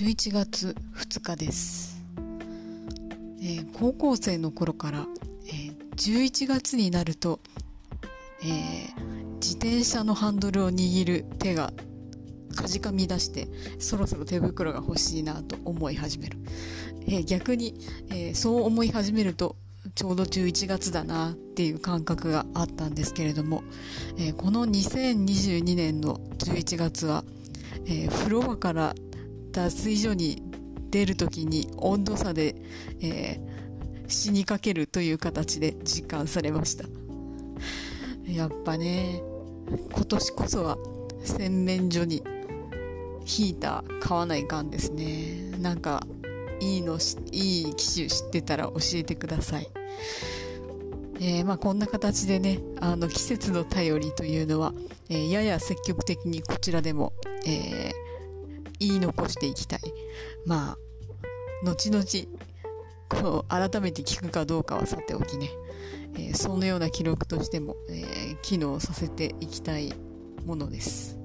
11月2日です、えー、高校生の頃から、えー、11月になると、えー、自転車のハンドルを握る手がかじかみ出してそろそろ手袋が欲しいなと思い始める、え逆に、えそう思い始めるとちょうど11月だなっていう感覚があったんですけれども、えこの2022年の11月は、え風呂場から脱水所に出る時に温度差で、えー、死にかけるという形で実感されました。やっぱね今年こそは洗面所にヒーター買わないかんですね。なんかいいのいい機種知ってたら教えてください。えー、まあ、こんな形でねあの季節の便りというのは、えー、やや積極的にこちらでも、えー言い残していきたい。まあ、後々、こう、改めて聞くかどうかはさておきね、えー、そのような記録としても、えー、機能させていきたいものです。